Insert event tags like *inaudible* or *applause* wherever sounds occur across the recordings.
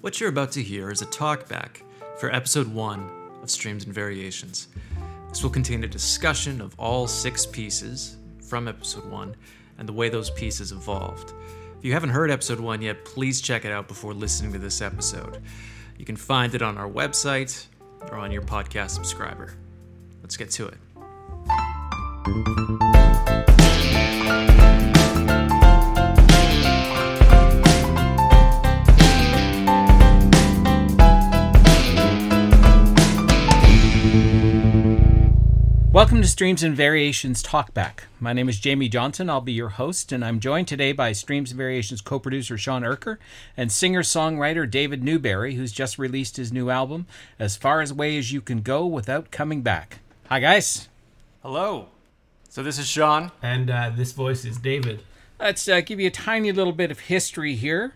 What you're about to hear is a talkback for episode 1 of Streams and Variations. This will contain a discussion of all six pieces from episode 1 and the way those pieces evolved. If you haven't heard episode 1 yet, please check it out before listening to this episode. You can find it on our website or on your podcast subscriber. Let's get to it. Welcome to Streams and Variations Talkback. My name is Jamie Johnson. I'll be your host, and I'm joined today by Streams and Variations co producer Sean Erker and singer songwriter David Newberry, who's just released his new album, As Far as Away as You Can Go Without Coming Back. Hi, guys. Hello. So, this is Sean. And uh, this voice is David. Let's uh, give you a tiny little bit of history here.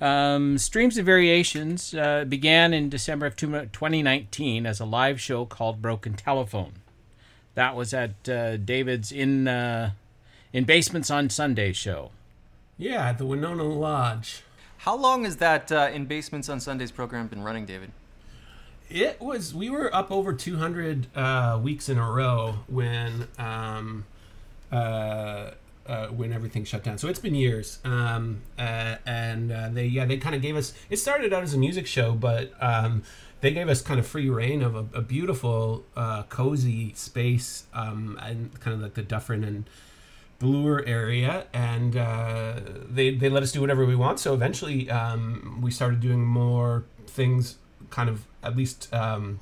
Um, Streams and Variations uh, began in December of 2019 as a live show called Broken Telephone. That was at uh, David's in uh, in Basements on Sunday show. Yeah, at the Winona Lodge. How long has that uh, in Basements on Sundays program been running, David? It was we were up over 200 uh, weeks in a row when um, uh, uh, when everything shut down. So it's been years, um, uh, and uh, they yeah they kind of gave us. It started out as a music show, but um, they gave us kind of free reign of a, a beautiful, uh, cozy space, um, and kind of like the Dufferin and Bloor area, and uh, they they let us do whatever we want. So eventually, um, we started doing more things, kind of at least. Um,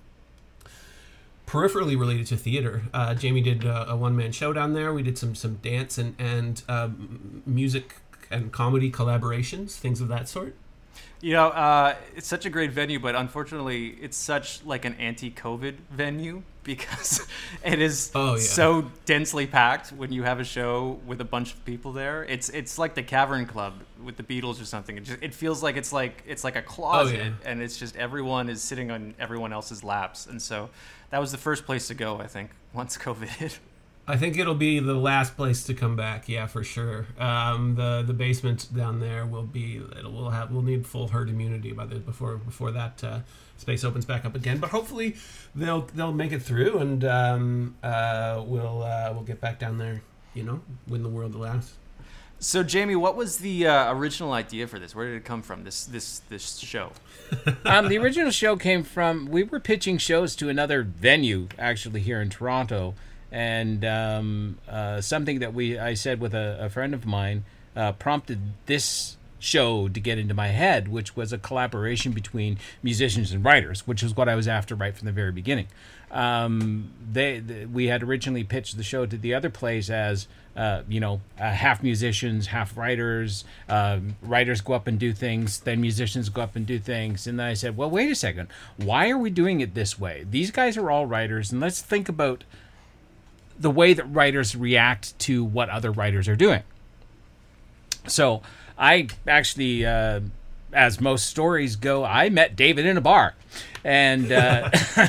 peripherally related to theater. Uh, Jamie did a, a one man show down there. We did some some dance and and um, music and comedy collaborations, things of that sort. You know, uh, it's such a great venue, but unfortunately, it's such like an anti-COVID venue *laughs* because it is oh, yeah. so densely packed when you have a show with a bunch of people there. It's it's like the Cavern Club with the Beatles or something. It just it feels like it's like it's like a closet, oh, yeah. and it's just everyone is sitting on everyone else's laps, and so that was the first place to go. I think once *laughs* COVID hit. I think it'll be the last place to come back. Yeah, for sure. Um, the the basement down there will be. It'll we'll have we'll need full herd immunity by the before before that uh, space opens back up again. But hopefully they'll they'll make it through, and um, uh, we'll uh, we'll get back down there. You know, when the world allows. So, Jamie, what was the uh, original idea for this? Where did it come from? This this this show. *laughs* um, the original show came from we were pitching shows to another venue actually here in Toronto and um, uh, something that we I said with a, a friend of mine uh, prompted this show to get into my head, which was a collaboration between musicians and writers, which is what I was after right from the very beginning. Um, they, they, we had originally pitched the show to the other plays as uh, you know uh, half musicians, half writers. Uh, writers go up and do things, then musicians go up and do things, and then I said, well, wait a second, why are we doing it this way? These guys are all writers, and let's think about the way that writers react to what other writers are doing. So I actually, uh, as most stories go, I met David in a bar, and uh, *laughs*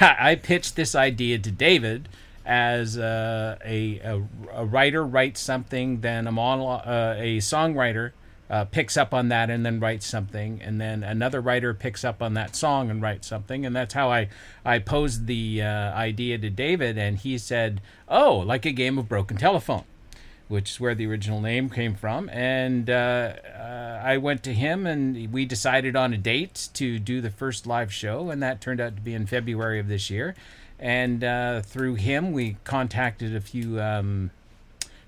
I pitched this idea to David as uh, a, a, a writer writes something, then a uh, a songwriter uh, picks up on that and then writes something, and then another writer picks up on that song and writes something, and that's how I I posed the uh, idea to David, and he said, "Oh, like a game of broken telephone." Which is where the original name came from, and uh, uh I went to him, and we decided on a date to do the first live show, and that turned out to be in February of this year. And uh, through him, we contacted a few um,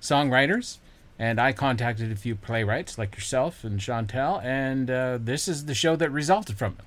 songwriters, and I contacted a few playwrights like yourself and Chantel, and uh, this is the show that resulted from it.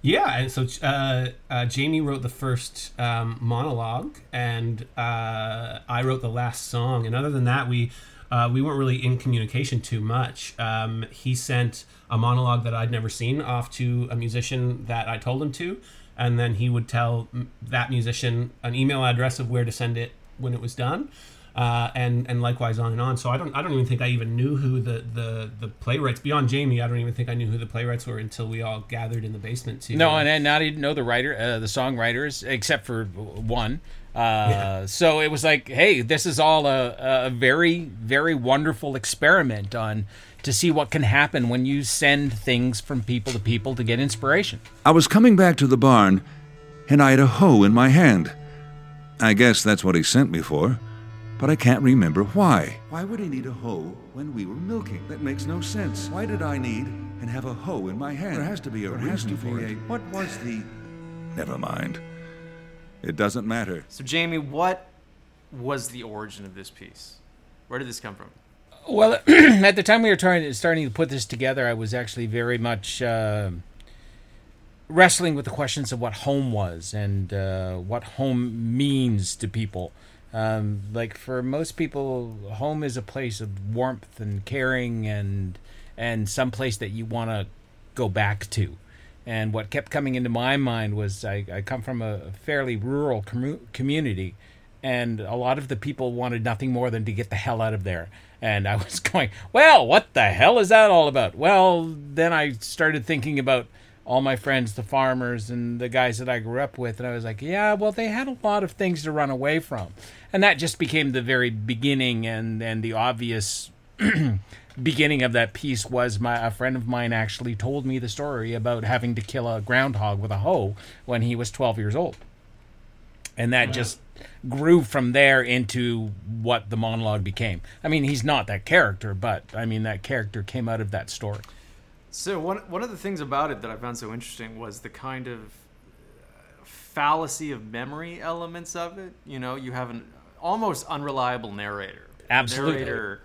Yeah, and so uh, uh, Jamie wrote the first um, monologue, and uh, I wrote the last song. And other than that, we uh, we weren't really in communication too much. Um, he sent a monologue that I'd never seen off to a musician that I told him to, and then he would tell that musician an email address of where to send it when it was done uh, and and likewise on and on. So I don't I don't even think I even knew who the the the playwrights beyond Jamie. I don't even think I knew who the playwrights were until we all gathered in the basement. To, no, and, and I didn't know the writer, uh, the songwriters, except for one. Uh, yeah. So it was like, hey, this is all a, a very very wonderful experiment on to see what can happen when you send things from people to people to get inspiration. I was coming back to the barn, and I had a hoe in my hand. I guess that's what he sent me for, but I can't remember why. Why would he need a hoe when we were milking? That makes no sense. Why did I need and have a hoe in my hand? There has to be a there reason for it. A, what was the... Never mind. It doesn't matter. So, Jamie, what was the origin of this piece? Where did this come from? Well, *clears throat* at the time we were trying starting to put this together, I was actually very much uh, wrestling with the questions of what home was and uh, what home means to people. Um, like for most people, home is a place of warmth and caring and and some place that you want to go back to. And what kept coming into my mind was I, I come from a fairly rural com- community, and a lot of the people wanted nothing more than to get the hell out of there. And I was *laughs* going, well, what the hell is that all about? Well, then I started thinking about all my friends, the farmers and the guys that I grew up with, and I was like, yeah, well, they had a lot of things to run away from. And that just became the very beginning and, and the obvious *clears throat* beginning of that piece was my a friend of mine actually told me the story about having to kill a groundhog with a hoe when he was 12 years old. And that wow. just grew from there into what the monologue became. I mean, he's not that character, but I mean that character came out of that story. So one one of the things about it that I found so interesting was the kind of fallacy of memory elements of it. You know, you have an almost unreliable narrator. Absolutely. narrator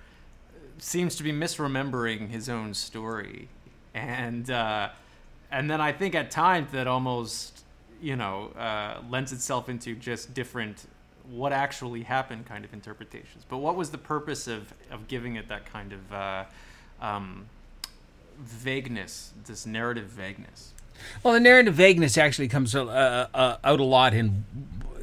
seems to be misremembering his own story, and uh, and then I think at times that almost you know uh, lends itself into just different what actually happened kind of interpretations. But what was the purpose of of giving it that kind of uh, um, vagueness, this narrative vagueness? Well, the narrative vagueness actually comes uh, uh, out a lot in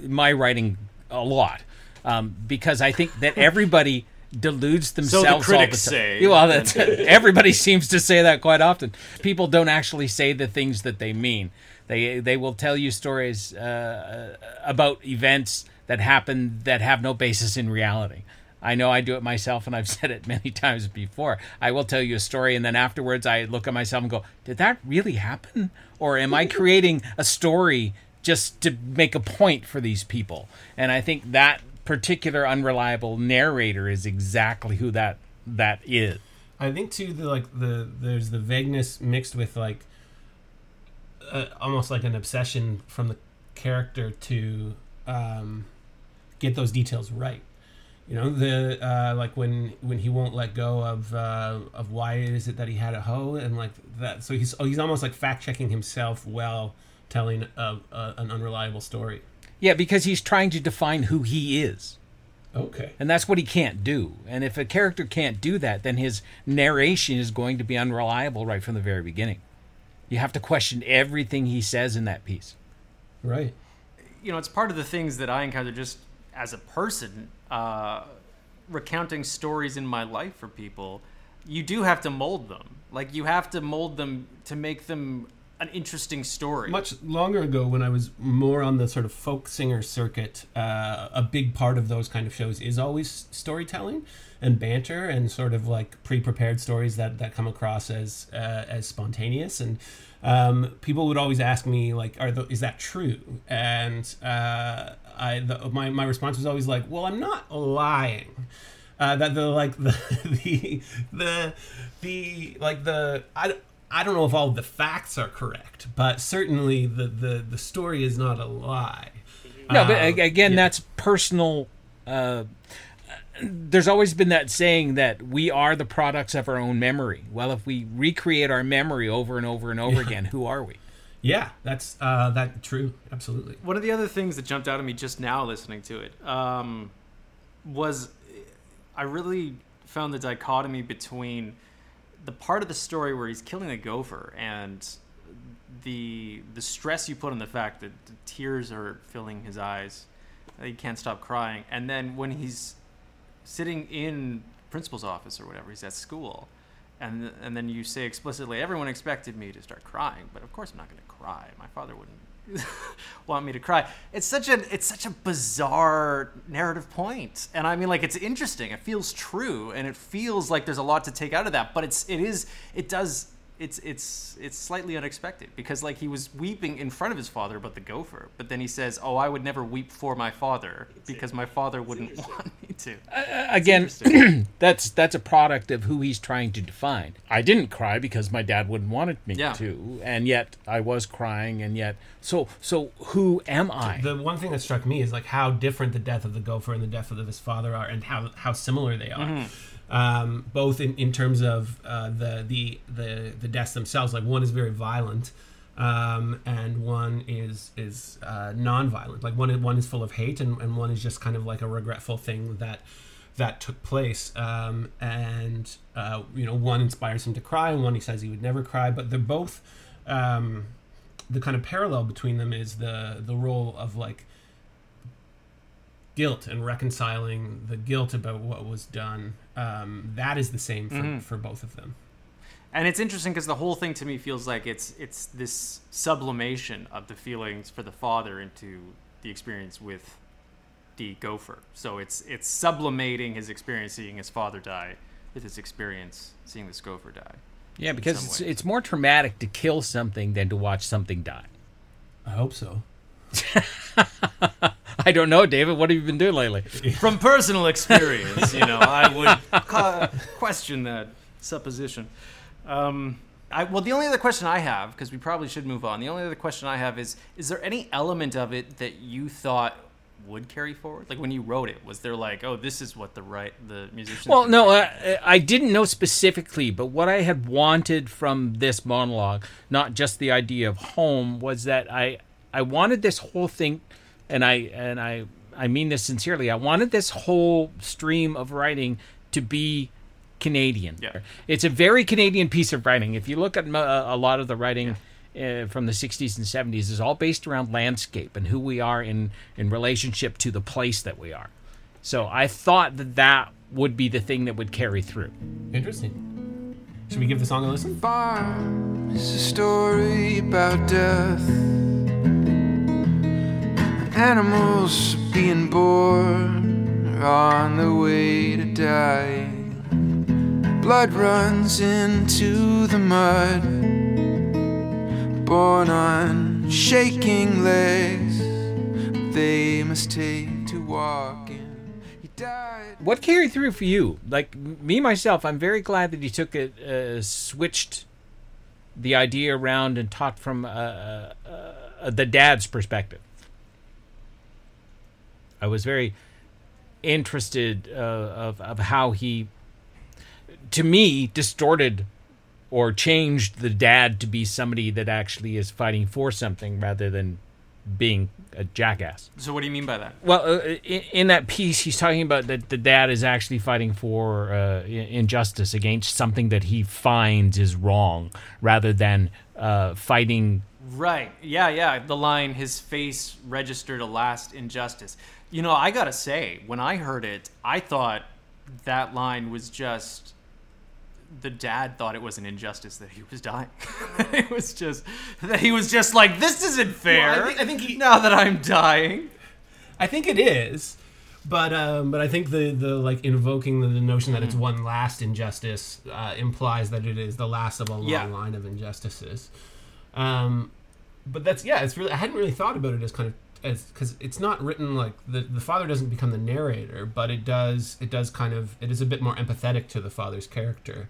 my writing, a lot, um, because I think that everybody deludes themselves. So the critics the say. Well, that's, *laughs* everybody seems to say that quite often. People don't actually say the things that they mean. They they will tell you stories uh, about events that happen that have no basis in reality. I know I do it myself, and I've *laughs* said it many times before. I will tell you a story, and then afterwards I look at myself and go, "Did that really happen, or am I *laughs* creating a story just to make a point for these people?" And I think that particular unreliable narrator is exactly who that that is. I think too the like the there's the vagueness mixed with like uh, almost like an obsession from the character to um, get those details right. You know the uh, like when when he won't let go of uh, of why is it that he had a hoe and like that. So he's he's almost like fact checking himself while telling a, a, an unreliable story. Yeah, because he's trying to define who he is. Okay. And that's what he can't do. And if a character can't do that, then his narration is going to be unreliable right from the very beginning. You have to question everything he says in that piece. Right. You know, it's part of the things that I encounter just as a person, uh, recounting stories in my life for people. You do have to mold them. Like, you have to mold them to make them an interesting story. Much longer ago, when I was more on the sort of folk singer circuit, uh, a big part of those kind of shows is always storytelling and banter and sort of like pre-prepared stories that, that come across as uh, as spontaneous. And um, people would always ask me like, "Are the, is that true?" And uh, I the, my my response was always like, "Well, I'm not lying." Uh, that the like *laughs* the the the the like the I I don't know if all the facts are correct, but certainly the the, the story is not a lie. No, but uh, again, yeah. that's personal. Uh, there's always been that saying that we are the products of our own memory. Well, if we recreate our memory over and over and over yeah. again, who are we? Yeah, that's uh, that true. Absolutely. One of the other things that jumped out at me just now listening to it um, was I really found the dichotomy between the part of the story where he's killing a gopher and the the stress you put on the fact that the tears are filling his eyes, he can't stop crying, and then when he's sitting in principal's office or whatever, he's at school, and and then you say explicitly, everyone expected me to start crying, but of course I'm not going to cry. My father wouldn't *laughs* want me to cry. It's such a it's such a bizarre narrative point, and I mean, like it's interesting. It feels true, and it feels like there's a lot to take out of that. But it's it is it does it's it's it's slightly unexpected because like he was weeping in front of his father about the gopher, but then he says, "Oh, I would never weep for my father because my father wouldn't want me to." Uh, uh, again *clears throat* that's that's a product of who he's trying to define i didn't cry because my dad wouldn't wanted me Yeah. to and yet i was crying and yet so so who am i the one thing that struck me is like how different the death of the gopher and the death of his father are, and how how similar they are. Mm-hmm. Um, both in, in terms of uh, the the the the deaths themselves. Like one is very violent, um, and one is is uh, non-violent. Like one one is full of hate, and, and one is just kind of like a regretful thing that that took place. Um, and uh, you know, one inspires him to cry, and one he says he would never cry. But they're both. Um, the kind of parallel between them is the the role of like guilt and reconciling the guilt about what was done. Um, that is the same for, for both of them. And it's interesting because the whole thing to me feels like it's it's this sublimation of the feelings for the father into the experience with the gopher. So it's it's sublimating his experience seeing his father die with his experience seeing this gopher die. yeah because it's, ways. it's more traumatic to kill something than to watch something die I hope so. *laughs* i don't know david what have you been doing lately From personal experience, you know, I would ca- question that supposition. Um, I, well, the only other question I have, because we probably should move on. The only other question I have is: Is there any element of it that you thought would carry forward? Like when you wrote it, was there like, oh, this is what the right the musician? Well, no, uh, I didn't know specifically, but what I had wanted from this monologue, not just the idea of home, was that I I wanted this whole thing, and I and I I mean this sincerely. I wanted this whole stream of writing to be Canadian. Yeah. It's a very Canadian piece of writing. If you look at uh, a lot of the writing. Uh, from the 60s and 70s is all based around landscape and who we are in in relationship to the place that we are. So I thought that that would be the thing that would carry through. Interesting. Should we give the song a listen? farm is a story about death. Animals being born on the way to die. Blood runs into the mud. Born on shaking legs, they must take to walking. He died. What carried through for you? Like me myself, I'm very glad that you took it, uh, switched the idea around and talked from uh, uh, uh, the dad's perspective. I was very interested uh, of of how he, to me, distorted or changed the dad to be somebody that actually is fighting for something rather than being a jackass. So what do you mean by that? Well, uh, in, in that piece, he's talking about that the dad is actually fighting for uh, injustice against something that he finds is wrong, rather than uh, fighting. Right. Yeah, yeah. The line, his face registered a last injustice. You know, I gotta say, when I heard it, I thought that line was just the dad thought it was an injustice that he was dying. *laughs* it was just that he was just like, this isn't fair. Well, I think- I think he- *laughs* now that I'm dying. I think it is, but um, but I think the the like invoking the, the notion that it's Mm-hmm. one last injustice uh, implies that it is the last of a long Yeah. line of injustices. Um, but that's yeah, it's really I hadn't really thought about it as kind of as because it's not written like the the father doesn't become the narrator, but it does it does kind of it is a bit more empathetic to the father's character,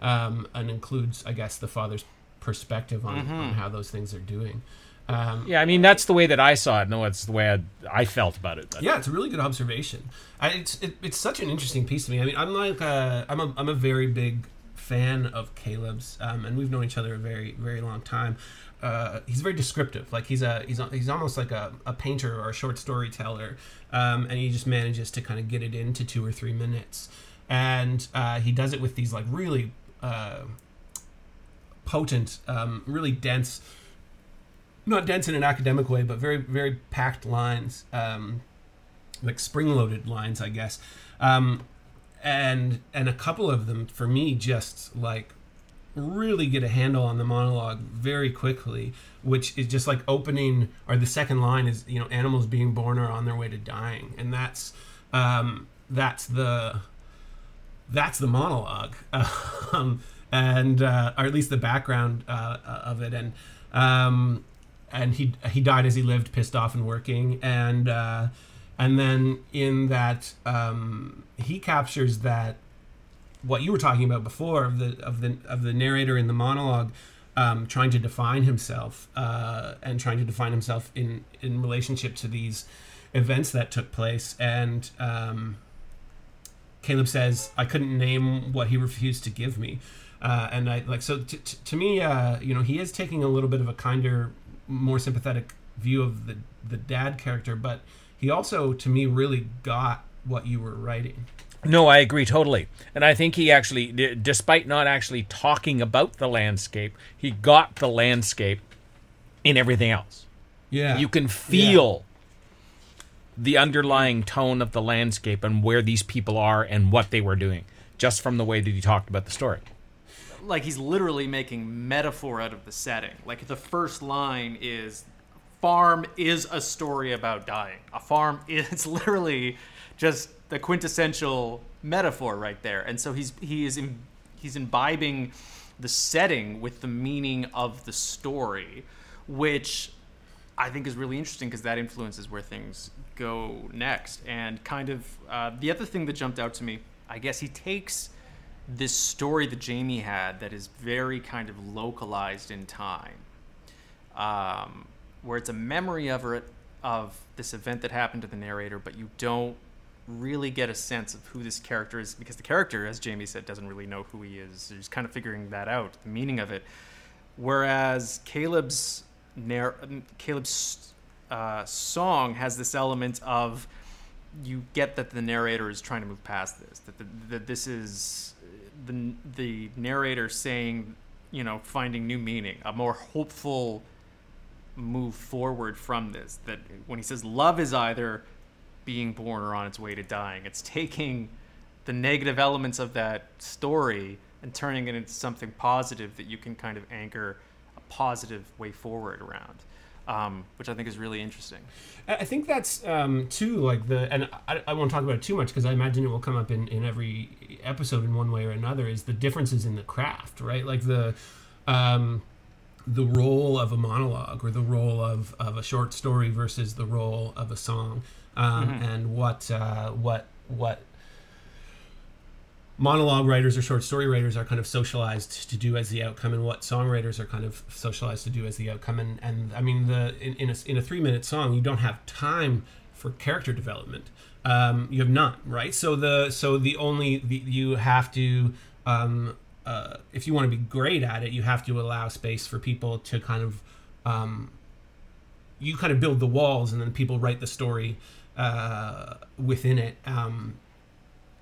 um, and includes I guess the father's perspective on, Mm-hmm. on how those things are doing. Um, Yeah, I mean that's the way that I saw it. No, it's the way I, I felt about it. Yeah, it's a really good observation. I, it's it, it's such an interesting piece to me. I mean, I'm like uh, I'm a I'm a very big fan of Caleb's, um, and we've known each other a very very long time. Uh, he's very descriptive. Like he's a he's a, he's almost like a, a painter or a short storyteller, um, and he just manages to kind of get it into two or three minutes, and uh, he does it with these like really uh, potent, um, really dense not dense in an academic way, but very very packed lines, um, like spring-loaded lines, I guess. Um, and and a couple of them for me just like really get a handle on the monologue very quickly, which is just like opening or the second line is you know animals being born are on their way to dying, and that's um, that's the that's the monologue, *laughs* um, and uh, or at least the background uh, of it, and um, and he he died as he lived, pissed off and working, and uh, and then in that um, he captures that what you were talking about before of the of the of the narrator in the monologue um, trying to define himself uh, and trying to define himself in in relationship to these events that took place. And um, Caleb says I couldn't name what he refused to give me. Uh, and I like so t- t- to me uh, you know he is taking a little bit of a kinder more sympathetic view of the the dad character but he also to me really got what you were writing no, I agree totally. And I think he actually, d- despite not actually talking about the landscape, he got the landscape in everything else. Yeah. You can feel yeah. the underlying tone of the landscape and where these people are and what they were doing just from the way that he talked about the story. Like he's literally making metaphor out of the setting. Like the first line is farm is a story about dying. A farm *laughs* is literally just the quintessential metaphor right there. And so he's he is in, he's imbibing the setting with the meaning of the story, which I think is really interesting because that influences where things go next. And kind of uh, the other thing that jumped out to me, I guess he takes this story that Jamie had that is very kind of localized in time, um, where it's a memory of it of this event that happened to the narrator, but you don't really get a sense of who this character is because the character, as Jamie said, doesn't really know who he is. He's kind of figuring that out, the meaning of it. Whereas Caleb's narr- Caleb's uh, song has this element of you get that the narrator is trying to move past this. That the, that this is the the narrator saying, you know, finding new meaning, a more hopeful move forward from this. That when he says love is either being born or on its way to dying. It's taking the negative elements of that story and turning it into something positive that you can kind of anchor a positive way forward around. Um, which I think is really interesting. I think that's um, too like the, and I, I won't talk about it too much because I imagine it will come up in, in every episode in one way or another. Is the differences in the craft, right? Like the, um, the role of a monologue or the role of, of a short story versus the role of a song. Um, mm-hmm. and what uh, what what monologue writers or short story writers are kind of socialized to do as the outcome and what songwriters are kind of socialized to do as the outcome. And, and i mean the in, in a, in a three minute song you don't have time for character development. Um, you have none right? So the so the only the, you have to um, uh, if you want to be great at it you have to allow space for people to kind of um, you kind of build the walls and then people write the story uh, within it um,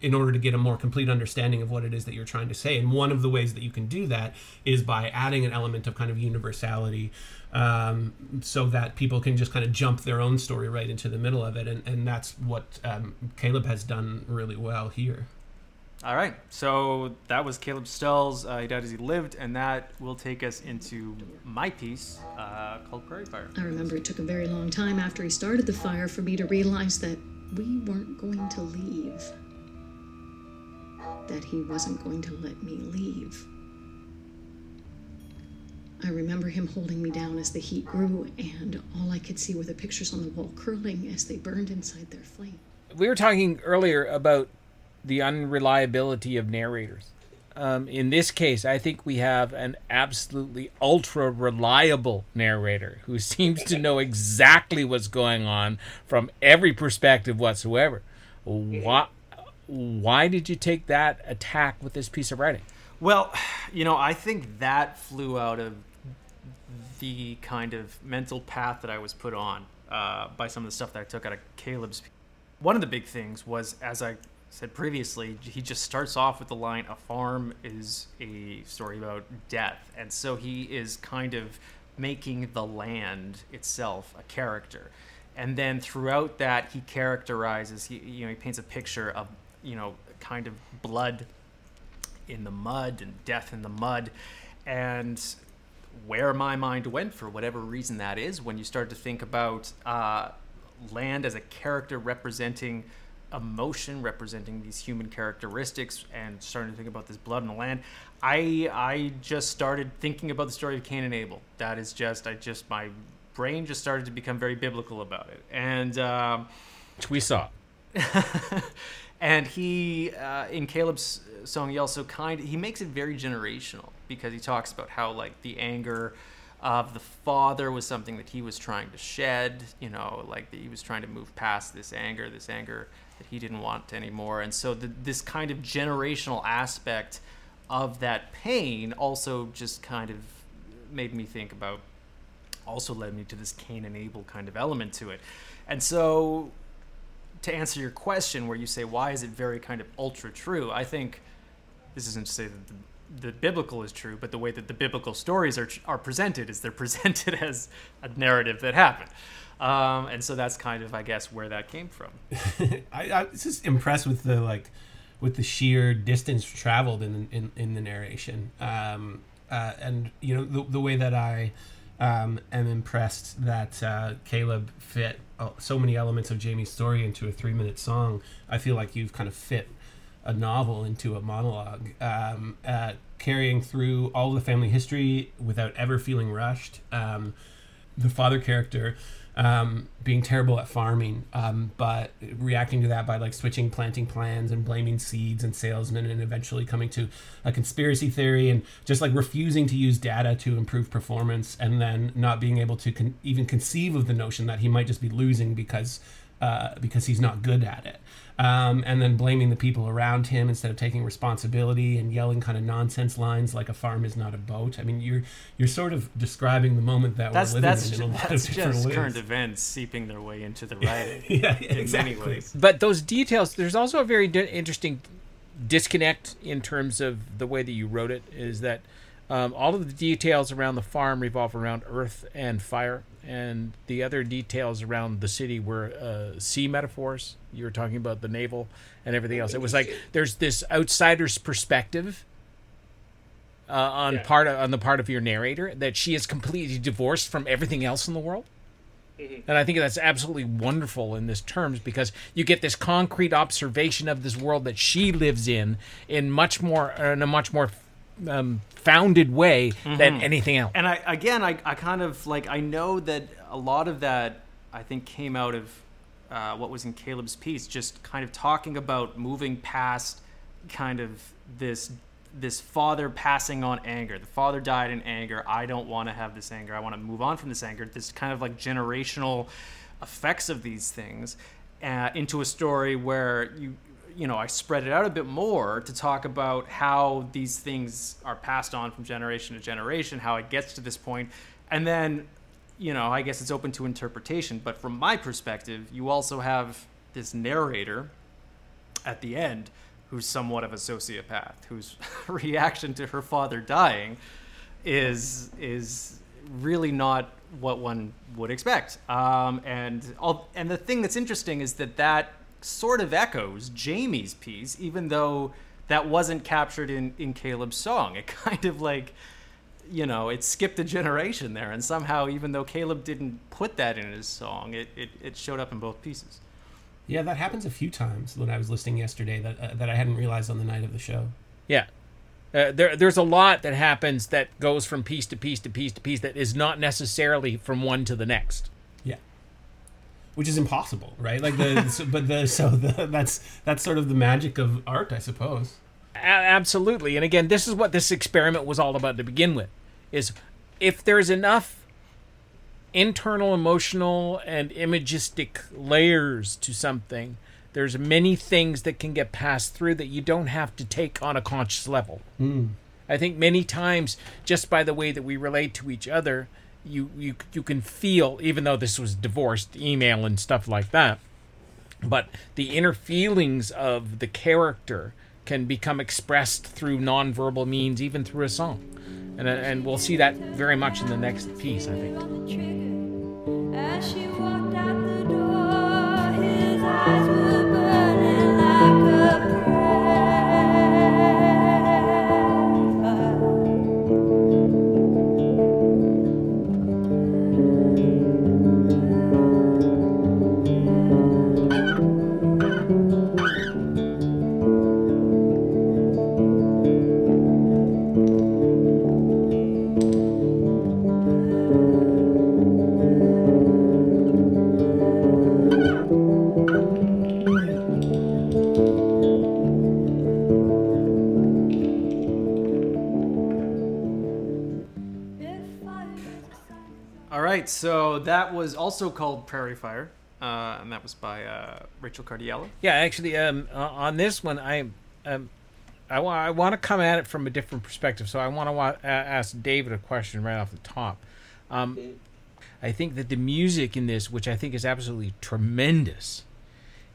in order to get a more complete understanding of what it is that you're trying to say. And one of the ways that you can do that is by adding an element of kind of universality um, so that people can just kind of jump their own story right into the middle of it. And, and that's what um, Caleb has done really well here. All right, so that was Caleb Stells. Uh, he died as he lived, and that will take us into my piece uh, called Prairie Fire. I remember it took a very long time after he started the fire for me to realize that we weren't going to leave. That he wasn't going to let me leave. I remember him holding me down as the heat grew, and all I could see were the pictures on the wall curling as they burned inside their flame. We were talking earlier about the unreliability of narrators. Um, in this case, I think we have an absolutely ultra reliable narrator who *laughs* seems to know exactly what's going on from every perspective whatsoever. Why, why did you take that attack with this piece of writing? Well, *sighs* you know, I think that flew out of the kind of mental path that I was put on uh, by some of the stuff that I took out of Caleb's. One of the big things was as I said previously, he just starts off with the line, "A farm is a story about death," and so he is kind of making the land itself a character, and then throughout that he characterizes, he you know he paints a picture of you know kind of blood in the mud and death in the mud, and where my mind went for whatever reason that is when you start to think about uh, land as a character representing emotion representing these human characteristics and starting to think about this blood on the land. I i just started thinking about the story of cain and abel. That is just i just my brain just started to become very biblical about it. And um, Which we saw. *laughs* and he uh, in caleb's song he also kind he makes it very generational because he talks about how like the anger of the father was something that he was trying to shed you know like that he was trying to move past this anger this anger that he didn't want anymore and so the, this kind of generational aspect of that pain also just kind of made me think about also led me to this Cain and Abel kind of element to it. And so to answer your question where you say why is it very kind of ultra true, I think this isn't to say that the, the biblical is true, but the way that the biblical stories are are presented is they're *laughs* presented as a narrative that happened. Um, and so that's kind of, I guess, where that came from. *laughs* I, I was just impressed with the like with the sheer distance traveled in in, in the narration um, uh, and you know the, the way that I um, am impressed that uh, Caleb fit uh, so many elements of Jamie's story into a three minute song I feel like you've kind of fit a novel into a monologue um, uh, carrying through all the family history without ever feeling rushed um, the father character um, being terrible at farming, um, but reacting to that by like switching planting plans and blaming seeds and salesmen, and eventually coming to a conspiracy theory and just like refusing to use data to improve performance, and then not being able to con- even conceive of the notion that he might just be losing because uh, because he's not good at it. Um, and then blaming the people around him instead of taking responsibility and yelling kind of nonsense lines like a farm is not a boat. I mean, you're you're sort of describing the moment that That's we're living that's in in a lot that's of different just ways. current events seeping their way into the *laughs* writing. yeah, in many exactly. ways. But those details, there's also a very di- interesting disconnect in terms of the way that you wrote it. Is that um, all of the details around the farm revolve around earth and fire, and the other details around the city were uh, sea metaphors. You were talking about the naval and everything else. It was like there's this outsider's perspective uh, on part of, on the part of your narrator that she is completely divorced from everything else in the world. And I think that's absolutely wonderful in this terms because you get this concrete observation of this world that she lives in in much more in a much more um, founded way than anything else. And I again, I, I kind of like I know that a lot of that I think came out of uh, what was in Caleb's piece, just kind of talking about moving past kind of this this father passing on anger. The father died in anger. I don't want to have this anger. I want to move on from this anger. This kind of like generational effects of these things uh, into a story where you you know I spread it out a bit more to talk about how these things are passed on from generation to generation, how it gets to this point, and then you know I guess it's open to interpretation. But from my perspective, you also have this narrator at the end who's somewhat of a sociopath, whose *laughs* reaction to her father dying is is really not what one would expect. Um, and all, and the thing that's interesting is that that sort of echoes Jamie's piece, even though that wasn't captured in in Caleb's song. *laughs* It kind of like you know, it skipped a generation there, and somehow, even though Caleb didn't put that in his song, it, it, it showed up in both pieces. Yeah, that happens a few times when I was listening yesterday that uh, that I hadn't realized on the night of the show. Yeah. Uh, there, there's a lot that happens that goes from piece to piece to piece to piece that is not necessarily from one to the next. Which is impossible, right? Like the *laughs* so, but the so the, that's that's sort of the magic of art, I suppose. A- absolutely. And again, this is what this experiment was all about to begin with. Is if there's enough internal emotional and imagistic layers to something, there's many things that can get passed through that you don't have to take on a conscious level. Hmm. I think many times, just by the way that we relate to each other, you you you can feel, even though this was divorced email and stuff like that, but the inner feelings of the character can become expressed through nonverbal means, even through a song, and uh, and we'll see that very much in the next piece, I think. Right, so that was also called Prairie Fire, uh, and that was by uh, Rachel Cardiello. Yeah, actually, um, on this one, I, um, I want to come at it from a different perspective. So I want to wa- ask David a question right off the top. Um, I think that the music in this, which I think is absolutely tremendous,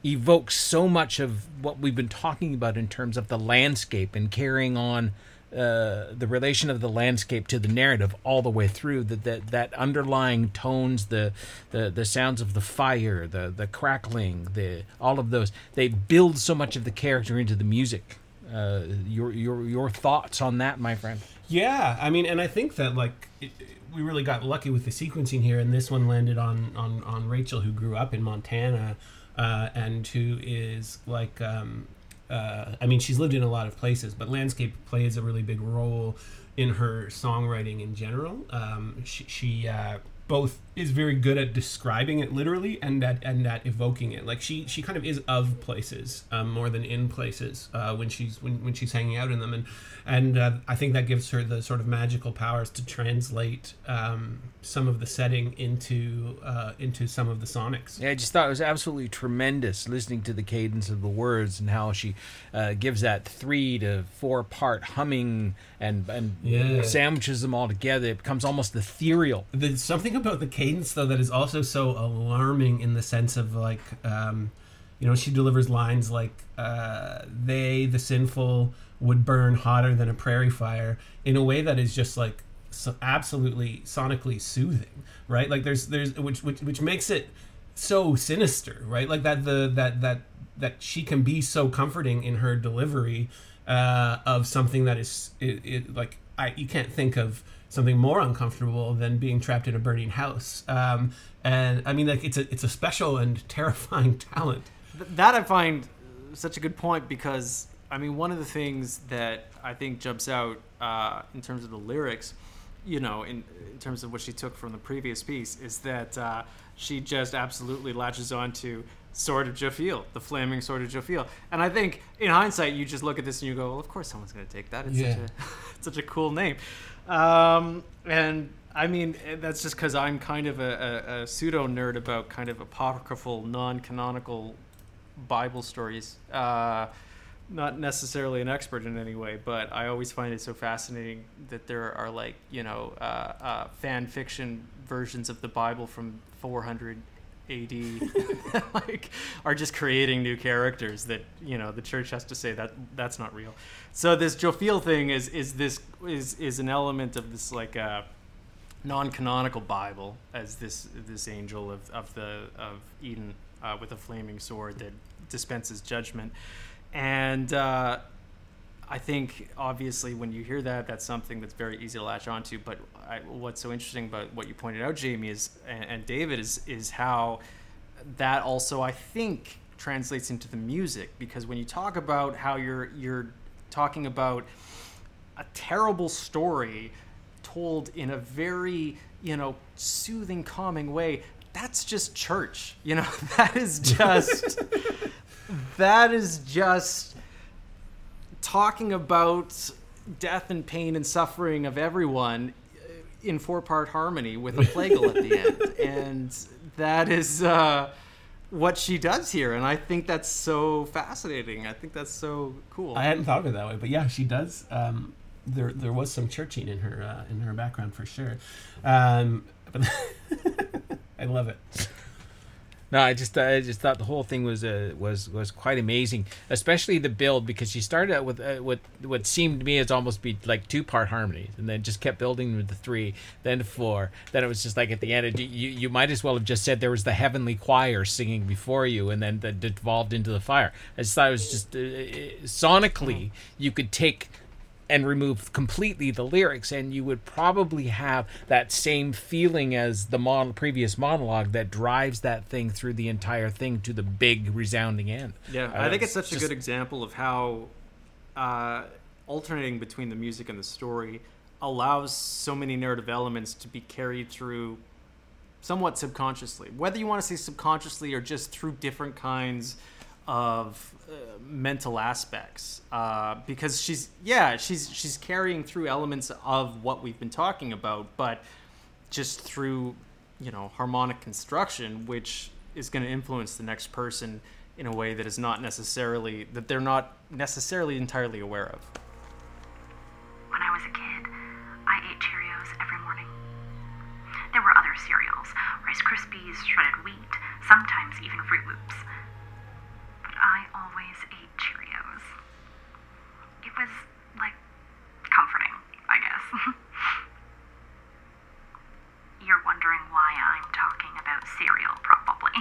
evokes so much of what we've been talking about in terms of the landscape and carrying on uh, the relation of the landscape to the narrative all the way through. That that, that underlying tones, the, the the sounds of the fire, the the crackling, the all of those, they build so much of the character into the music. Uh, your your your thoughts on that, my friend? Yeah, I mean, and I think that like it, we really got lucky with the sequencing here, and this one landed on on on Rachel, who grew up in Montana, uh, and who is like, um, uh, I mean, she's lived in a lot of places, but landscape plays a really big role in her songwriting in general. Um, she she uh, both is very good at describing it literally and at and at evoking it. Like she she kind of is of places um, more than in places uh, when she's when, when she's hanging out in them, and and uh, I think that gives her the sort of magical powers to translate um, some of the setting into uh, into some of the sonics. Yeah, I just thought it was absolutely tremendous listening to the cadence of the words and how she uh, gives that three to four part humming and and Yeah. sandwiches them all together. It becomes almost ethereal. There's something about the cadence though that is also so alarming in the sense of like um, you know she delivers lines like uh, they the sinful would burn hotter than a prairie fire in a way that is just like so absolutely sonically soothing right? Like there's there's which which, which makes it so sinister right? Like that the that that that she can be so comforting in her delivery uh, of something that is it, it like I you can't think of something more uncomfortable than being trapped in a burning house um, and I mean like it's a it's a special and *laughs* terrifying talent that I find such a good point because I mean one of the things that I think jumps out uh, in terms of the lyrics, you know, in, in terms of what she took from the previous piece, is that uh, she just absolutely latches on to Sword of Jophiel, the flaming Sword of Jophiel, and I think in hindsight you just look at this and you go, well, of course someone's going to take that. It's Yeah. such a *laughs* it's such a cool name, um, and. I mean, that's just because I'm kind of a, a, a pseudo nerd about kind of apocryphal, non-canonical Bible stories. Uh, not necessarily an expert in any way, but I always find it so fascinating that there are like you know uh, uh, fan fiction versions of the Bible from 400 AD, *laughs* like are just creating new characters that you know the church has to say that that's not real. So this Jophiel thing is is this is is an element of this like uh, non-canonical Bible as this this angel of, of the of Eden uh, with a flaming sword that dispenses judgment, and uh, I think obviously when you hear that, that's something that's very easy to latch onto. But I, what's so interesting about what you pointed out, Jamie, is and, and David is is how that also I think translates into the music because when you talk about how you're you're talking about a terrible story told in a very you know soothing calming way that's just church you know *laughs* that is just *laughs* that is just talking about death and pain and suffering of everyone uh, in four part harmony with a flagel at the end *laughs* and that is uh what she does here and i think that's so fascinating i think that's so cool I hadn't thought of it that way, but yeah, she does. Um, there, there was some churching in her uh, in her background for sure. Um, but *laughs* I love it. No, I just I just thought the whole thing was uh, was was quite amazing, especially the build because she started out with uh, what what seemed to me as almost be like two part harmonies, and then just kept building with the three, then the four, then it was just like at the end, it, you you might as well have just said there was the heavenly choir singing before you, and then that devolved into the fire. I just thought it was just uh, uh, sonically you could take and remove completely the lyrics and you would probably have that same feeling as the mon- previous monologue that drives that thing through the entire thing to the big resounding end Yeah, Uh, I think it's such just- a good example of how uh, alternating between the music and the story allows so many narrative elements to be carried through somewhat subconsciously. Whether you want to say subconsciously or just through different kinds of uh, mental aspects, uh, because she's yeah she's she's carrying through elements of what we've been talking about, but just through you know harmonic construction, which is going to influence the next person in a way that is not necessarily that they're not necessarily entirely aware of. When I was a kid, I ate Cheerios every morning. There were other cereals Rice Krispies, shredded wheat, sometimes even Froot Loops. But I always ate Cheerios. It was, like, comforting, I guess. *laughs* You're wondering why I'm talking about cereal, probably.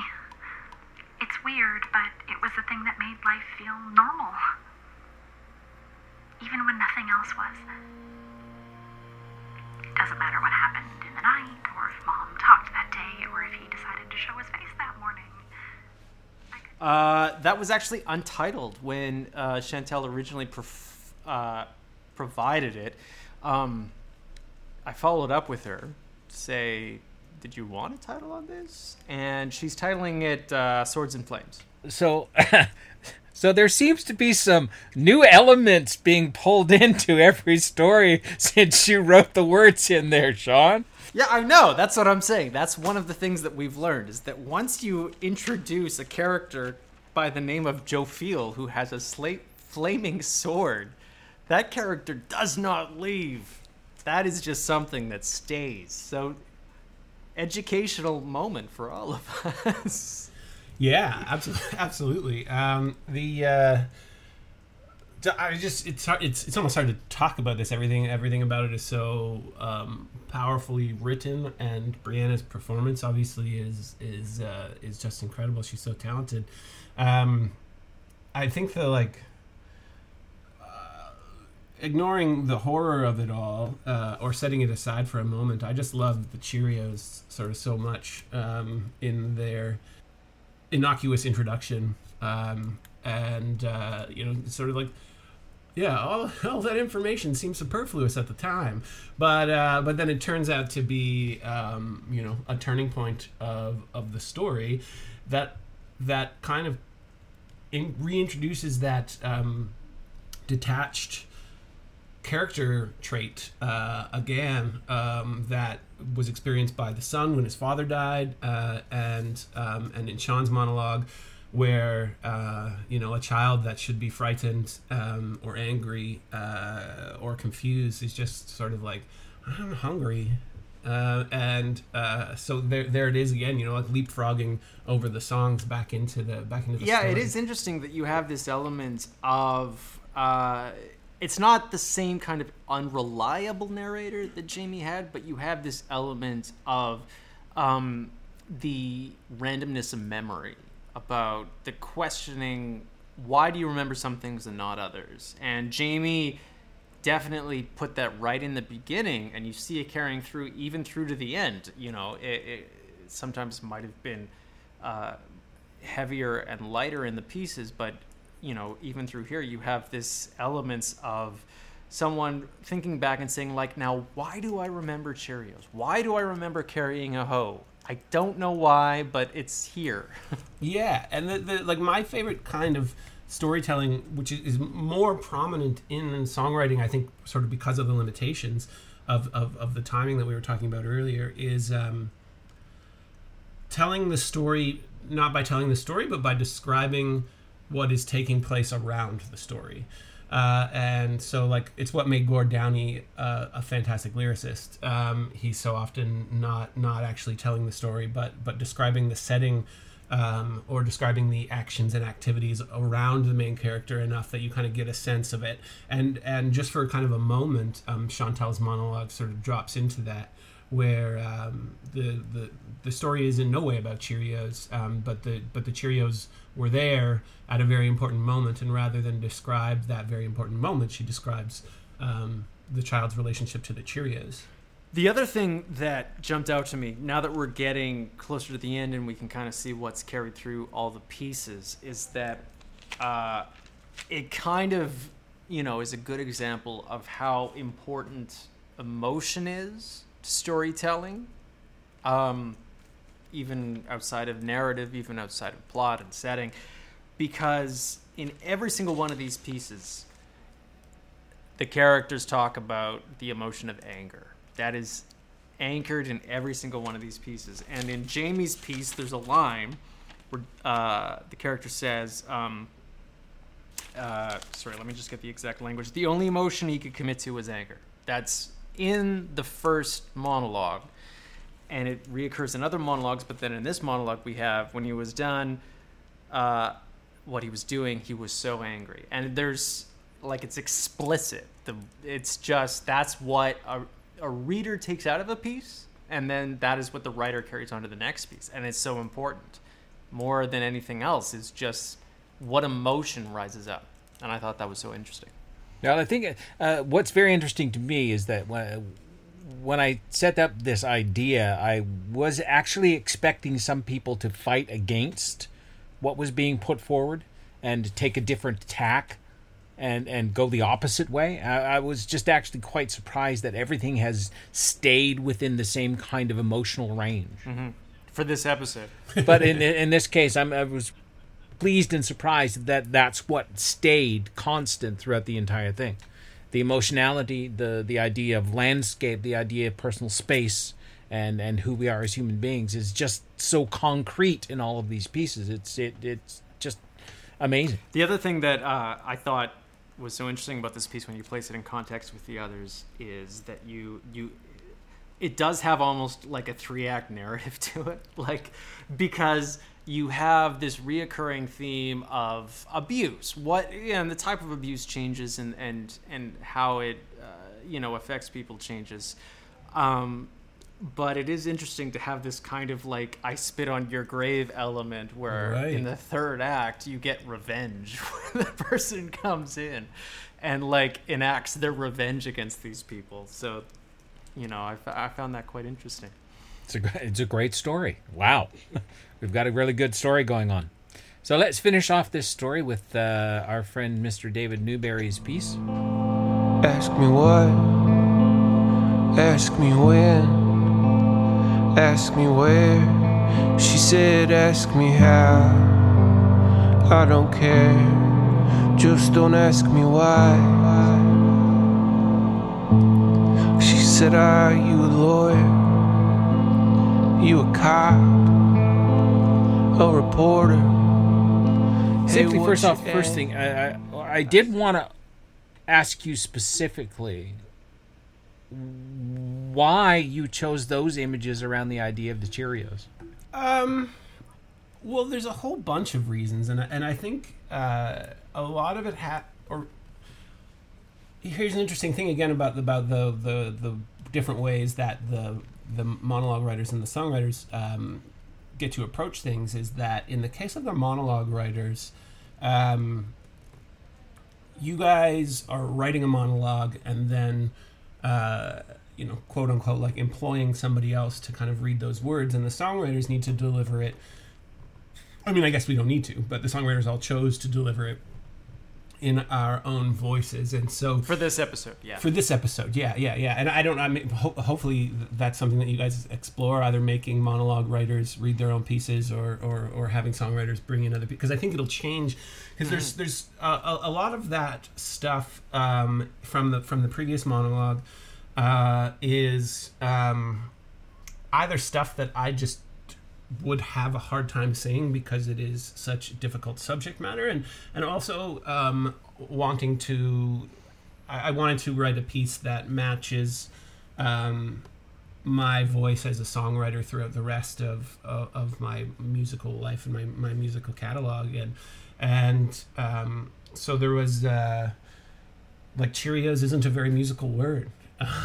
It's weird, but it was the thing that made life feel normal. Even when nothing else was. It doesn't matter what happened in the night, or if mom talked that day, or if he decided to show his face that morning. Uh, that was actually untitled when uh, Chantel originally prof- uh, provided it. Um, I followed up with her, say, "Did you want a title on this?" And she's titling it uh, "Swords and Flames." So, *laughs* so there seems to be some new elements being pulled *laughs* into every story since you wrote the words in there, Sean. Yeah, I know. That's what I'm saying. That's one of the things that we've learned is that once you introduce a character by the name of Jophiel who has a slate flaming sword, that character does not leave. That is just something that stays. So educational moment for all of us. Yeah, absolutely. *laughs* Absolutely. Um, the uh, I just it's hard, it's it's almost hard to talk about this. Everything everything about it is so um, powerfully written, and Brianna's performance obviously is is uh, is just incredible. She's so talented. Um, I think the like ignoring the horror of it all uh, or setting it aside for a moment, I just love the Cheerios sort of so much um, in their innocuous introduction um, and uh, you know sort of like yeah all, *laughs* all that information seems superfluous at the time but uh, but then it turns out to be um, you know a turning point of, of the story that that kind of in, reintroduces that um, detached character trait uh, again um, that was experienced by the son when his father died, uh, and um, and in Sean's monologue, where uh, you know a child that should be frightened um, or angry uh, or confused is just sort of like I'm hungry. Uh, and uh, so there, there it is again. You know, like leapfrogging over the songs back into the back into the yeah, story. it is interesting that you have this element of. It's not the same kind of unreliable narrator that Jamie had, but you have this element of um, the randomness of memory about the questioning why do you remember some things and not others? And Jamie definitely put that right in the beginning, and you see it carrying through even through to the end. You know, it, it sometimes might have been uh, heavier and lighter in the pieces, but you know, even through here, you have this elements of someone thinking back and saying, like, now, why do I remember Cheerios? Why do I remember carrying a hoe? I don't know why, but it's here. *laughs* Yeah, and the, the like my favorite kind of storytelling, which is, more prominent in songwriting, I think, sort of because of the limitations of, of, of the timing that we were talking about earlier, is um, telling the story not by telling the story, but by describing what is taking place around the story. Uh, and so, like, it's what made Gord Downie uh, a fantastic lyricist. Um, he's so often not not actually telling the story, but but describing the setting um, or describing the actions and activities around the main character enough that you kind of get a sense of it. And and just for kind of a moment, um, Chantal's monologue sort of drops into that, where um, the the the story is in no way about Cheerios, um, but the but the Cheerios were there at a very important moment, and rather than describe that very important moment, she describes um, the child's relationship to the Cheerios. The other thing that jumped out to me, now that we're getting closer to the end and we can kind of see what's carried through all the pieces, is that uh, it kind of, you know, is a good example of how important emotion is storytelling, um, even outside of narrative, even outside of plot and setting, because in every single one of these pieces, the characters talk about the emotion of anger. That is anchored in every single one of these pieces. And in Jamie's piece, there's a line where uh, the character says, um, uh, sorry, let me just get the exact language. The only emotion he could commit to was anger. That's in the first monologue. And it reoccurs in other monologues, but then in this monologue, we have when he was done uh, what he was doing, he was so angry. And there's like it's explicit. The it's just that's what a, a reader takes out of a piece, and then that is what the writer carries on to the next piece. And it's so important. More than anything else is just what emotion rises up. And I thought that was so interesting. Now, I think uh, what's very interesting to me is that when, when I set up this idea, I was actually expecting some people to fight against what was being put forward and take a different tack and and go the opposite way. I, I was just actually quite surprised that everything has stayed within the same kind of emotional range. For this episode. But in in this case, I'm, I was pleased and surprised that that's what stayed constant throughout the entire thing. The emotionality, the the idea of landscape, the idea of personal space, and and who we are as human beings is just so concrete in all of these pieces. It's it it's just amazing. The other thing that uh, I thought was so interesting about this piece when you place it in context with the others is that you you it does have almost like a three act narrative *laughs* to it like because you have this reoccurring theme of abuse what yeah and the type of abuse changes and and and how it uh, you know affects people changes um, but it is interesting to have this kind of like I spit on your grave element where Right. in the third act you get revenge *laughs* when the person comes in and like enacts their revenge against these people. So, you know, I, f- I found that quite interesting. It's a it's a great story. Wow, *laughs* we've got a really good story going on. So let's finish off this story with uh, our friend Mr. David Newberry's piece. Ask me what? Ask me when? Ask me where? She said, Ask me how? I don't care. Just don't ask me why. She said, Are you a lawyer? You a cop? A reporter? Hey, Simply, what's first off, first thing I, I, I did want to ask you specifically why you chose those images around the idea of the Cheerios. Um, well, there's a whole bunch of reasons, and I- and I think uh, a lot of it ha or here's an interesting thing again about about the the the different ways that the the monologue writers and the songwriters um, get to approach things is that in the case of the monologue writers, um, you guys are writing a monologue and then uh, you know quote unquote like employing somebody else to kind of read those words and the songwriters need to deliver it. I mean i guess we don't need to but the songwriters all chose to deliver it in our own voices. And so For this episode, yeah. for this episode yeah yeah yeah. And i don't i mean ho- hopefully that's something that you guys explore either making monologue writers read their own pieces or or, or having songwriters bring in other because i think it'll change because there's there's a, a, a lot of that stuff um, from the from the previous monologue uh, is um, either stuff that i just would have a hard time saying because it is such difficult subject matter and and also um, wanting to I, I wanted to write a piece that matches um, my voice as a songwriter throughout the rest of of, of my musical life and my, my musical catalog and and um, so there was uh, like Cheerios isn't a very musical word.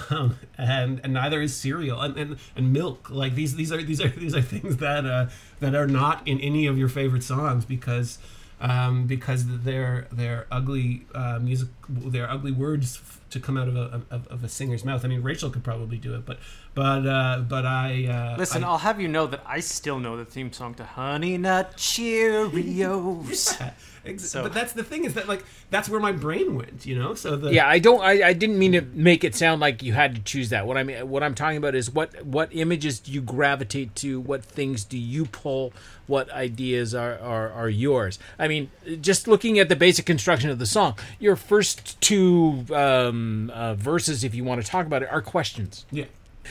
Um, and and neither is cereal and, and, and milk. Like these these are these are these are things that uh, that are not in any of your favorite songs because um, because they're they're ugly uh, music they're ugly words f- to come out of a of, of a singer's mouth. I mean Rachel could probably do it, but but uh, but I uh, Listen, I, I'll have you know that I still know the theme song to Honey Nut Cheerios. *laughs* Ex- So- but that's the thing is that like that's where my brain went, you know. So the Yeah, I don't. I, I didn't mean to make it sound like you had to choose that. What I mean, what I'm talking about is what what images do you gravitate to? What things do you pull? What ideas are are, are yours? I mean, just looking at the basic construction of the song, your first two um, uh, verses, if you want to talk about it, are questions. yeah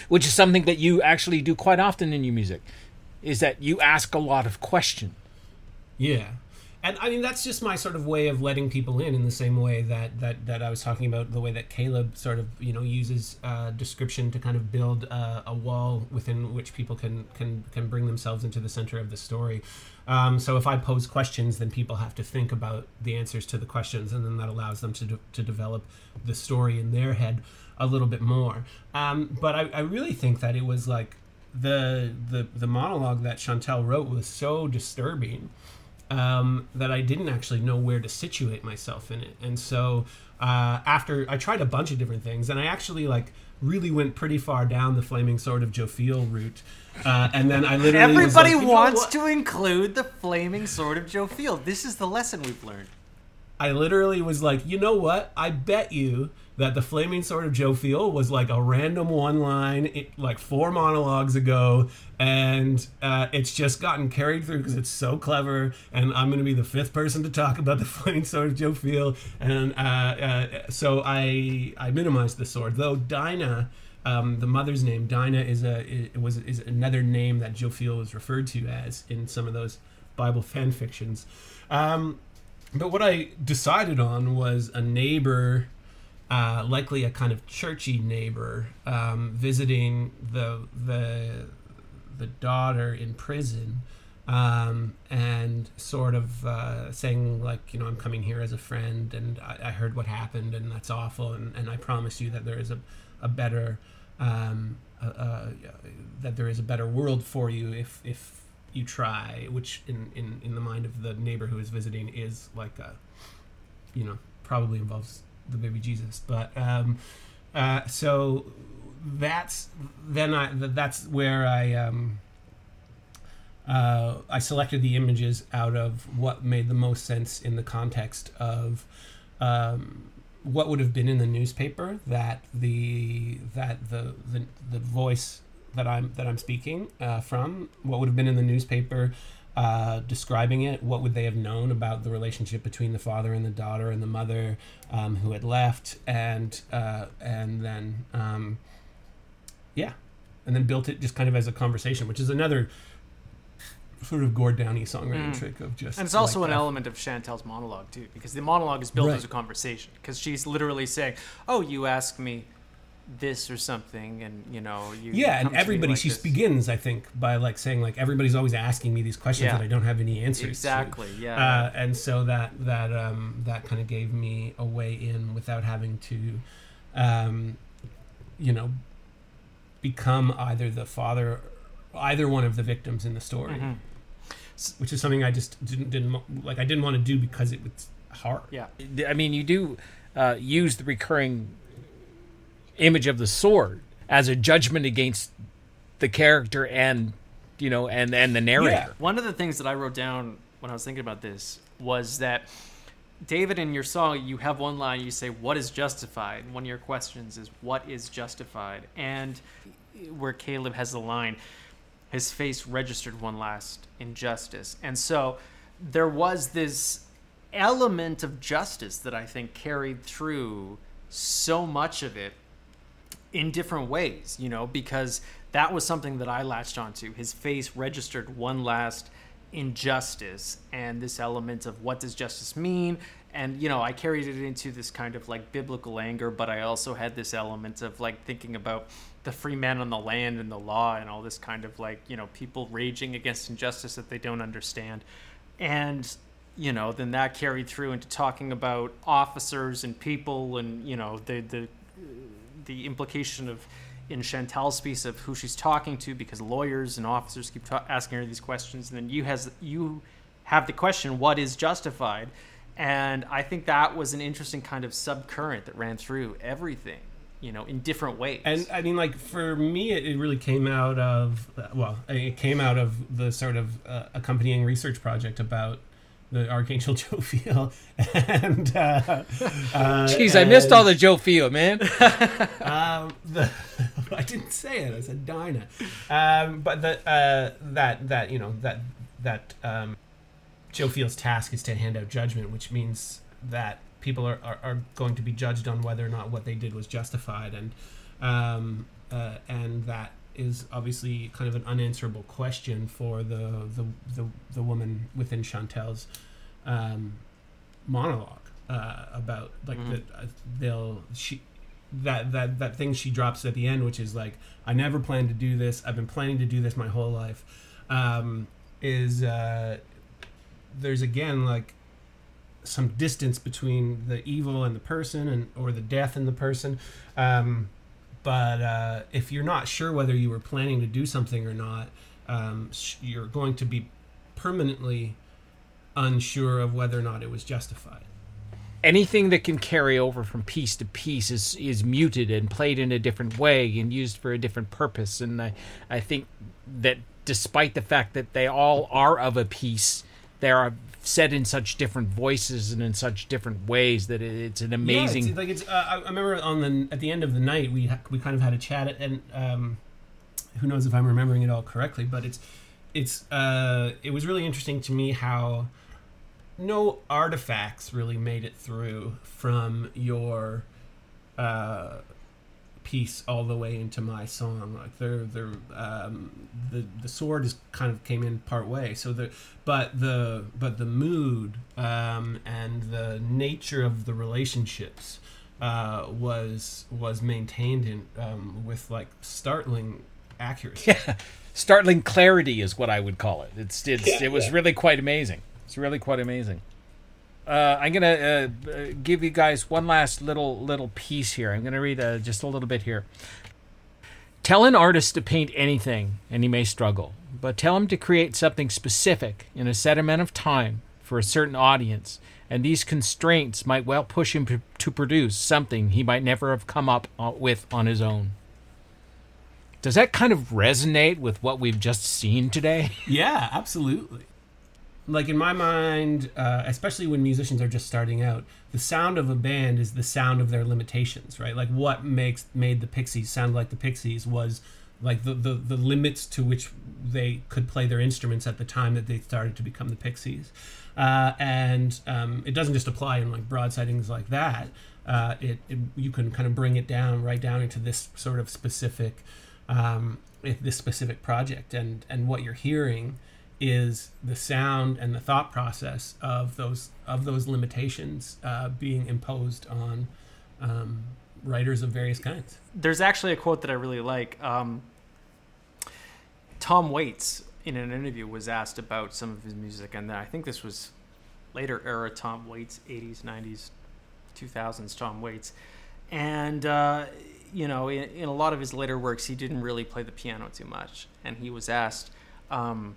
which is something that you actually do quite often in your music, is that you ask a lot of questions. Yeah. And I mean that's just my sort of way of letting people in in the same way that that, that I was talking about the way that Caleb sort of you know uses uh, description to kind of build uh, a wall within which people can can can bring themselves into the center of the story. Um, so if I pose questions, then people have to think about the answers to the questions, and then that allows them to de- to develop the story in their head a little bit more. Um, but I, I really think that it was like the the the monologue that Chantel wrote was so disturbing um, that I didn't actually know where to situate myself in it. And so uh, after I tried a bunch of different things, and I actually like really went pretty far down the flaming sword of Jophiel route. Uh, and then I literally Everybody like, wants to include the flaming sword of Jophiel. This is the lesson we've learned. I literally was like, you know what? I bet you that the flaming sword of Jophiel was like a random one line, it, like four monologues ago, and uh, it's just gotten carried through because it's so clever. And I'm going to be the fifth person to talk about the *laughs* flaming sword of Jophiel, and uh, uh, so I I minimized the sword. Though Dinah, um, the mother's name Dinah is a it was is another name that Jophiel was referred to as in some of those Bible fan fictions. Um, but what I decided on was a neighbor, uh, likely a kind of churchy neighbor, um, visiting the the the daughter in prison, um, and sort of uh, saying like, you know, I'm coming here as a friend, and I, I heard what happened, and that's awful, and, and I promise you that there is a a better um, that there is a better world for you if if you try, which in, in, in the mind of the neighbor who is visiting is like a, you know, probably involves the baby Jesus. But um, uh, so that's then I that's where I um, uh, I selected the images out of what made the most sense in the context of um, what would have been in the newspaper that the that the the, the voice that I'm that I'm speaking uh, from what would have been in the newspaper uh, describing it what would they have known about the relationship between the father and the daughter and the mother um, who had left and uh, and then um, yeah and then built it just kind of as a conversation which is another sort of Gord Downie songwriting Mm. trick of just And it's also like an that. element of Chantel's monologue too, because the monologue is built Right. as a conversation. Because she's literally saying, "Oh, you ask me this or something, and you know, you yeah and everybody like she this." begins i think by like saying like everybody's always asking me these questions Yeah. that i don't have any answers to. Exactly, yeah. uh, and so that that um that kind of gave me a way in without having to um you know become either the father either one of the victims in the story Mhm. which is something i just didn't didn't like i didn't want to do because it was hard Yeah. I mean, you do uh, use the recurring image of the sword as a judgment against the character and you know and and the narrator. Yeah. One of the things that I wrote down when I was thinking about this was that David, in your song, you have one line. You say, "What is justified?" One of your questions is, "What is justified?" And where Caleb has the line, "His face registered one last injustice," and so there was this element of justice that I think carried through so much of it in different ways, you know, because that was something that I latched onto. His face registered one last injustice and this element of what does justice mean? And, you know, I carried it into this kind of like biblical anger, but I also had this element of like thinking about the free man on the land and the law and all this kind of like, you know, people raging against injustice that they don't understand. And, you know, then that carried through into talking about officers and people and, you know, the, the, the implication of in Chantal's piece of who she's talking to because lawyers and officers keep ta- asking her these questions and then you has you have the question what is justified? And I think that was an interesting kind of subcurrent that ran through everything you know in different ways. And I mean, like for me, it, it really came out of well, it came out of the sort of uh, accompanying research project about the Archangel *laughs* Jophiel, and uh, uh, Jeez, I missed all the Jophiel, man. *laughs* um, the, *laughs* I didn't say it. I said Dinah, um, but the, uh, that that you know that that um, Jophiel's task is to hand out judgment, which means that people are, are, are going to be judged on whether or not what they did was justified, and um, uh, and that is obviously kind of an unanswerable question for the the the, the woman within Chantel's um, monologue uh, about like Mhm. that uh, they'll she that that that thing she drops at the end, which is like I never planned to do this. I've been planning to do this my whole life. Um, is uh, there's again like some distance between the evil and the person and or the death and the person um, but uh, if you're not sure whether you were planning to do something or not um, you're going to be permanently unsure of whether or not it was justified. Anything that can carry over from piece to piece is is muted and played in a different way and used for a different purpose. And i i think that despite the fact that they all are of a piece they are said in such different voices and in such different ways that it, it's an amazing Yeah, it's, like it's. Uh, I I remember on the at the end of the night we we kind of had a chat and um, who knows if I'm remembering it all correctly, but it's it's uh, it was really interesting to me how no artifacts really made it through from your uh, piece all the way into my song. Like they're they're um, the the sword is kind of came in part way. So the but the but the mood um, and the nature of the relationships uh, was was maintained in um, with like startling accuracy. yeah startling clarity is what i would call it it's, it's it was really quite amazing it's really quite amazing uh, I'm gonna uh, uh, give you guys one last little little piece here. I'm gonna read uh, just a little bit here. Tell an artist to paint anything, and he may struggle, but tell him to create something specific in a set amount of time for a certain audience, and these constraints might well push him to, to produce something he might never have come up uh, with on his own. Does that kind of resonate with what we've just seen today? Yeah, absolutely. Like in my mind, uh, especially when musicians are just starting out, the sound of a band is the sound of their limitations, right? Like what makes made the Pixies sound like the Pixies was like the, the, the limits to which they could play their instruments at the time that they started to become the Pixies. Uh, and um, it doesn't just apply in like broad sightings like that. Uh, it, it you can kind of bring it down right down into this sort of specific um, this specific project and and what you're hearing is the sound and the thought process of those of those limitations uh, being imposed on um, writers of various kinds. There's actually a quote that I really like. Um, Tom Waits, in an interview, was asked about some of his music, and I think this was later era Tom Waits, 80s, 90s, 2000s Tom Waits. And, uh, you know, in, in a lot of his later works, he didn't really play the piano too much. And he was asked, um,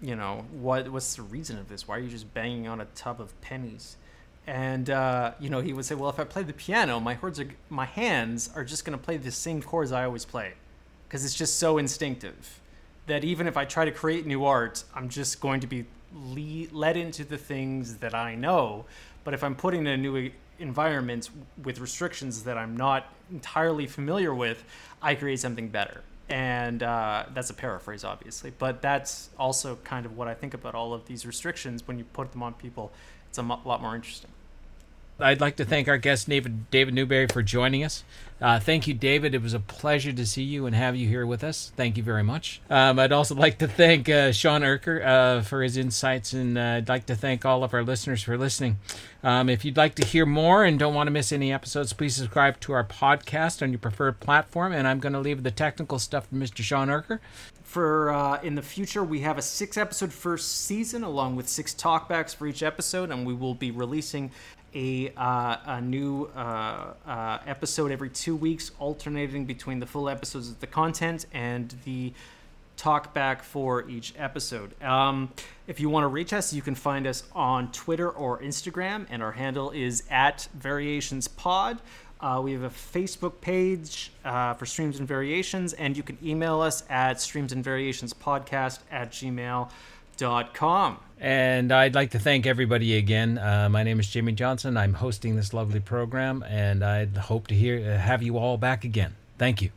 you know, what what's the reason of this? Why are you just banging on a tub of pennies? And uh, you know, he would say, well, if I play the piano, my chords are, my hands are just going to play the same chords I always play, because it's just so instinctive that even if I try to create new art, I'm just going to be le- led into the things that I know. But if I'm putting in a new environment with restrictions that I'm not entirely familiar with, I create something better. And uh, that's a paraphrase, obviously, but that's also kind of what I think about all of these restrictions. When you put them on people, it's a lot more interesting. I'd like to thank our guest, David, David Newberry, for joining us. Uh, thank you, David. It was a pleasure to see you and have you here with us. Thank you very much. Um, I'd also like to thank uh, Sean Erker uh, for his insights, and uh, I'd like to thank all of our listeners for listening. Um, if you'd like to hear more and don't want to miss any episodes, please subscribe to our podcast on your preferred platform. And I'm going to leave the technical stuff to Mr. Sean Erker. For uh, in the future, we have a six episode first season along with six talkbacks for each episode, and we will be releasing a, uh, a new uh, uh, episode every two weeks, alternating between the full episodes of the content and the talk back for each episode. Um, if you want to reach us, you can find us on Twitter or Instagram, and our handle is at Variations Pod. Uh, we have a Facebook page uh, for Streams and Variations, and you can email us at streams and variations podcast at gmail.com. And I'd like to thank everybody again. Uh, my name is Jimmy Johnson. I'm hosting this lovely program, and I hope to hear have you all back again. Thank you.